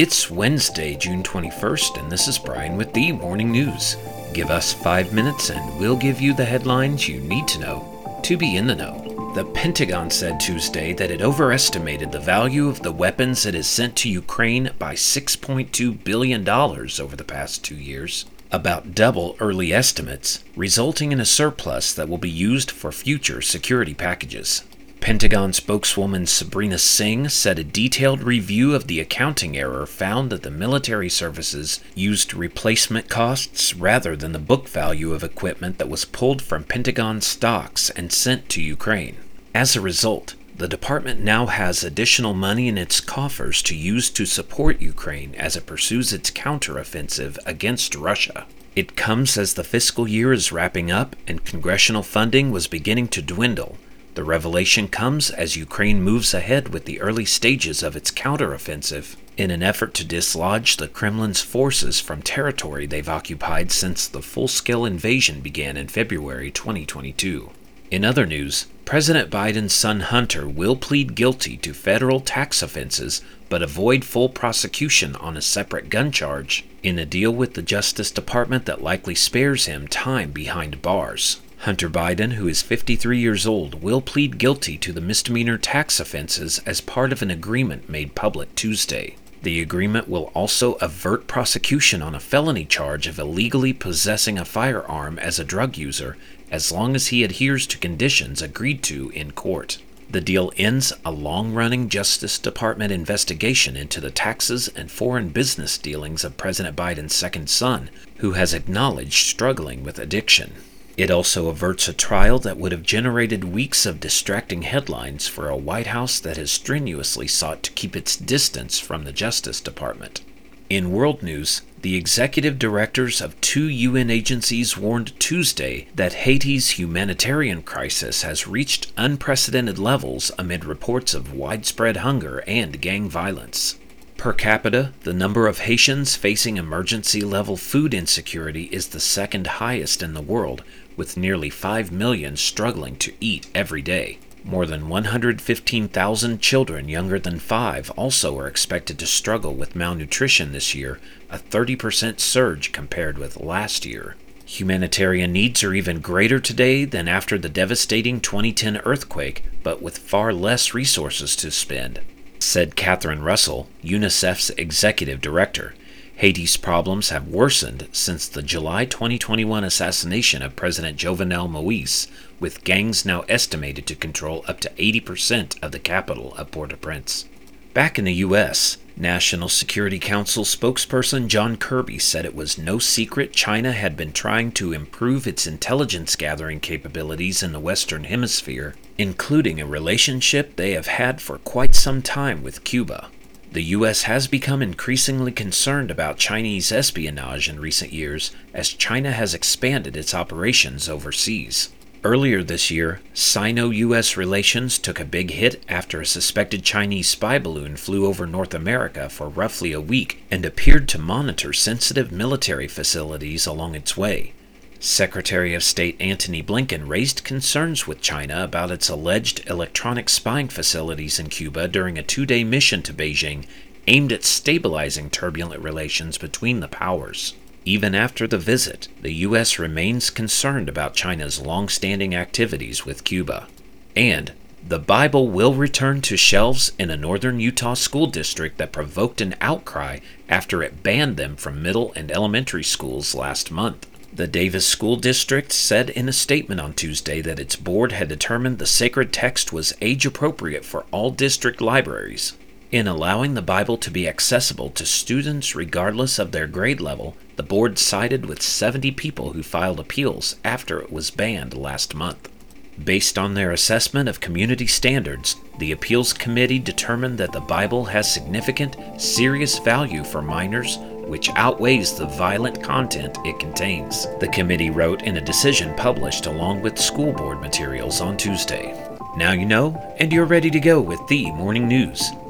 It's Wednesday, June 21st, and this is Brian with the Morning News. Give us five minutes and we'll give you the headlines you need to know to be in the know. The Pentagon said Tuesday that it overestimated the value of the weapons it has sent to Ukraine by $6.2 billion over the past two years, about double early estimates, resulting in a surplus that will be used for future security packages. Pentagon spokeswoman Sabrina Singh said a detailed review of the accounting error found that the military services used replacement costs rather than the book value of equipment that was pulled from Pentagon stocks and sent to Ukraine. As a result, the department now has additional money in its coffers to use to support Ukraine as it pursues its counteroffensive against Russia. It comes as the fiscal year is wrapping up and congressional funding was beginning to dwindle the revelation comes as Ukraine moves ahead with the early stages of its counteroffensive in an effort to dislodge the Kremlin's forces from territory they've occupied since the full scale invasion began in February 2022. In other news, President Biden's son Hunter will plead guilty to federal tax offenses but avoid full prosecution on a separate gun charge in a deal with the Justice Department that likely spares him time behind bars. Hunter Biden, who is 53 years old, will plead guilty to the misdemeanor tax offenses as part of an agreement made public Tuesday. The agreement will also avert prosecution on a felony charge of illegally possessing a firearm as a drug user as long as he adheres to conditions agreed to in court. The deal ends a long running Justice Department investigation into the taxes and foreign business dealings of President Biden's second son, who has acknowledged struggling with addiction. It also averts a trial that would have generated weeks of distracting headlines for a White House that has strenuously sought to keep its distance from the Justice Department. In world news, the executive directors of two UN agencies warned Tuesday that Haiti's humanitarian crisis has reached unprecedented levels amid reports of widespread hunger and gang violence. Per capita, the number of Haitians facing emergency level food insecurity is the second highest in the world, with nearly 5 million struggling to eat every day. More than 115,000 children younger than 5 also are expected to struggle with malnutrition this year, a 30% surge compared with last year. Humanitarian needs are even greater today than after the devastating 2010 earthquake, but with far less resources to spend said Catherine Russell, UNICEF's executive director. Haiti's problems have worsened since the July 2021 assassination of President Jovenel Moise, with gangs now estimated to control up to 80% of the capital of Port au Prince. Back in the U.S., National Security Council spokesperson John Kirby said it was no secret China had been trying to improve its intelligence gathering capabilities in the Western Hemisphere, including a relationship they have had for quite some time with Cuba. The U.S. has become increasingly concerned about Chinese espionage in recent years as China has expanded its operations overseas. Earlier this year, Sino US relations took a big hit after a suspected Chinese spy balloon flew over North America for roughly a week and appeared to monitor sensitive military facilities along its way. Secretary of State Antony Blinken raised concerns with China about its alleged electronic spying facilities in Cuba during a two day mission to Beijing aimed at stabilizing turbulent relations between the powers. Even after the visit, the U.S. remains concerned about China's long-standing activities with Cuba. And the Bible will return to shelves in a northern Utah school district that provoked an outcry after it banned them from middle and elementary schools last month. The Davis School District said in a statement on Tuesday that its board had determined the sacred text was age appropriate for all district libraries. In allowing the Bible to be accessible to students regardless of their grade level, the board sided with 70 people who filed appeals after it was banned last month. Based on their assessment of community standards, the appeals committee determined that the Bible has significant, serious value for minors, which outweighs the violent content it contains. The committee wrote in a decision published along with school board materials on Tuesday. Now you know, and you're ready to go with the morning news.